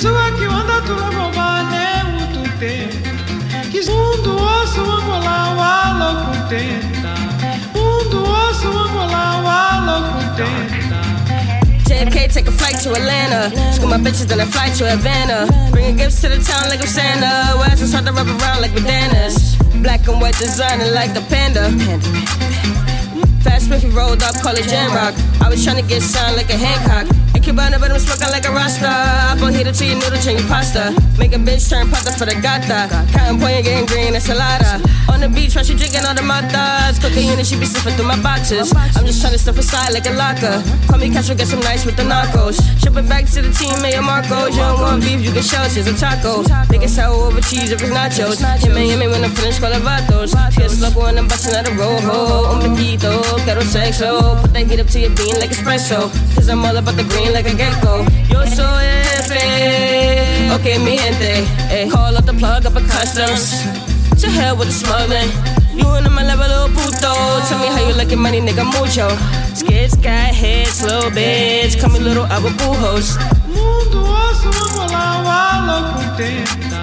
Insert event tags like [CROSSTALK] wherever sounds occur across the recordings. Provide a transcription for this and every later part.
Kiwanda tulavovane utute Kizundu osso angola walo contenta Mundo osso walo contenta JFK, take a flight to Atlanta. School my bitches, then I fly to Havana. Bringing gifts to the town like I'm Santa. Wires and start to wrap around like bananas. Black and white designing like a panda. Fast Swift, he rolled up, call it Jam Rock. I was trying to get signed like a Hancock. And Cubana, but I'm smoking like a Rasta. Apple heater to your noodle, change your pasta. Make a bitch turn pasta for the gata. Cotton point, getting green, ensalada. On the beach, while she drinking all the matas. Cocaine and she be sniffing through my boxes. I'm just trying to stuff aside like a locker. Call me Castro, get some nice with the narcos. Ship it back to the team, Mayor Marcos. You don't want beef, you can shell it's a taco. Make it sour over cheese if it's nachos. And him when I'm finished, call it vatos. Fierce loco when I'm busting out a rojo. Un poquito, quiero sexo. Put that heat up to your bean like espresso. Cause I'm all about the green like a gecko. Yo soy F. Okay, mi gente. eh. Call up the plug up a customs. To hell with the smuggling. You in my level, little puto. Tell me how you like your money, nigga, mucho. Skits got heads, little bitch. Call me little ababujos. Mundo osso angola walo contenta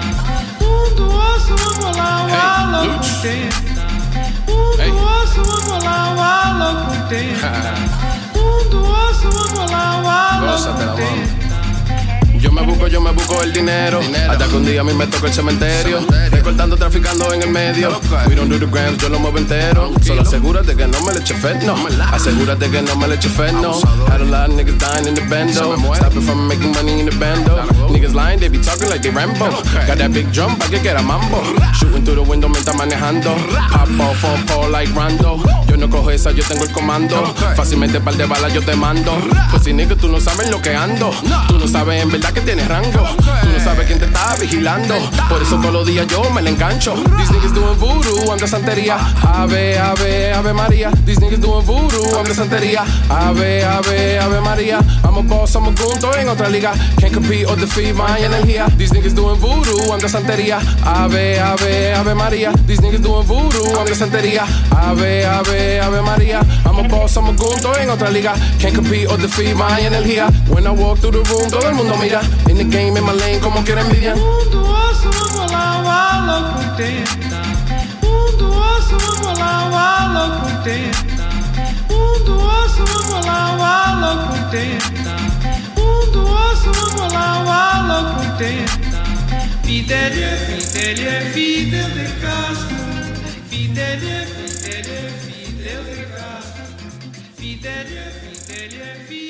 Mundo osso angola walo contenta Hey. Mundo osso angola walo contenta Mundo osso angola [LAUGHS] mami. contenta Yo me me el dinero. Hasta que un día a mí me toca el cementerio. Recortando, traficando en el medio. We don't do yo lo muevo entero. Solo asegúrate que no me le eche no. Asegúrate que no me le eche no. Had a lot niggas dying in the bendo. Stop it from making money in the bando. Niggas lying, they be talking like they Rambo. Got that big drum, pa' que quiera mambo. Shooting through the window mientras manejando. Pop off on pole like Rando. Yo no cojo esa, yo tengo el comando. Fácilmente par de balas yo te mando. Pues si nigga, tú no sabes lo que ando. Tú no sabes en verdad que tienes rango. Tú no sabes quién te está vigilando. Por eso todos los días yo me le engancho. These niggas doing voodoo, I'm de santería. Ave, ave, ave María. These niggas doing voodoo, I'm de santería. Ave, ave, ave María. I'm a boss, I'm a goon, en otra liga. Can't compete or defeat my energía. These niggas doing voodoo, I'm de santería. Ave, ave, ave María. These niggas doing voodoo, I'm de santería. Ave, ave, ave María. I'm a boss, I'm a goon, en otra liga. Can't compete or defeat my energía. When I walk through the room, todo el mundo mira. In the game, mesma como queira envidia. Um do osso, vamos lá, o alô por tenta. Um do osso, vamos lá, o alô por tenta. Um do osso, vamos lá, o alô por tenta. Um do osso, vamos lá, o alô por tenta. Fidelia, é, Fidelia, é, Fidel de Castro. Fidelia, é, Fidelia, Fidel de Castro. Fidelia, Fidelia, Fidel.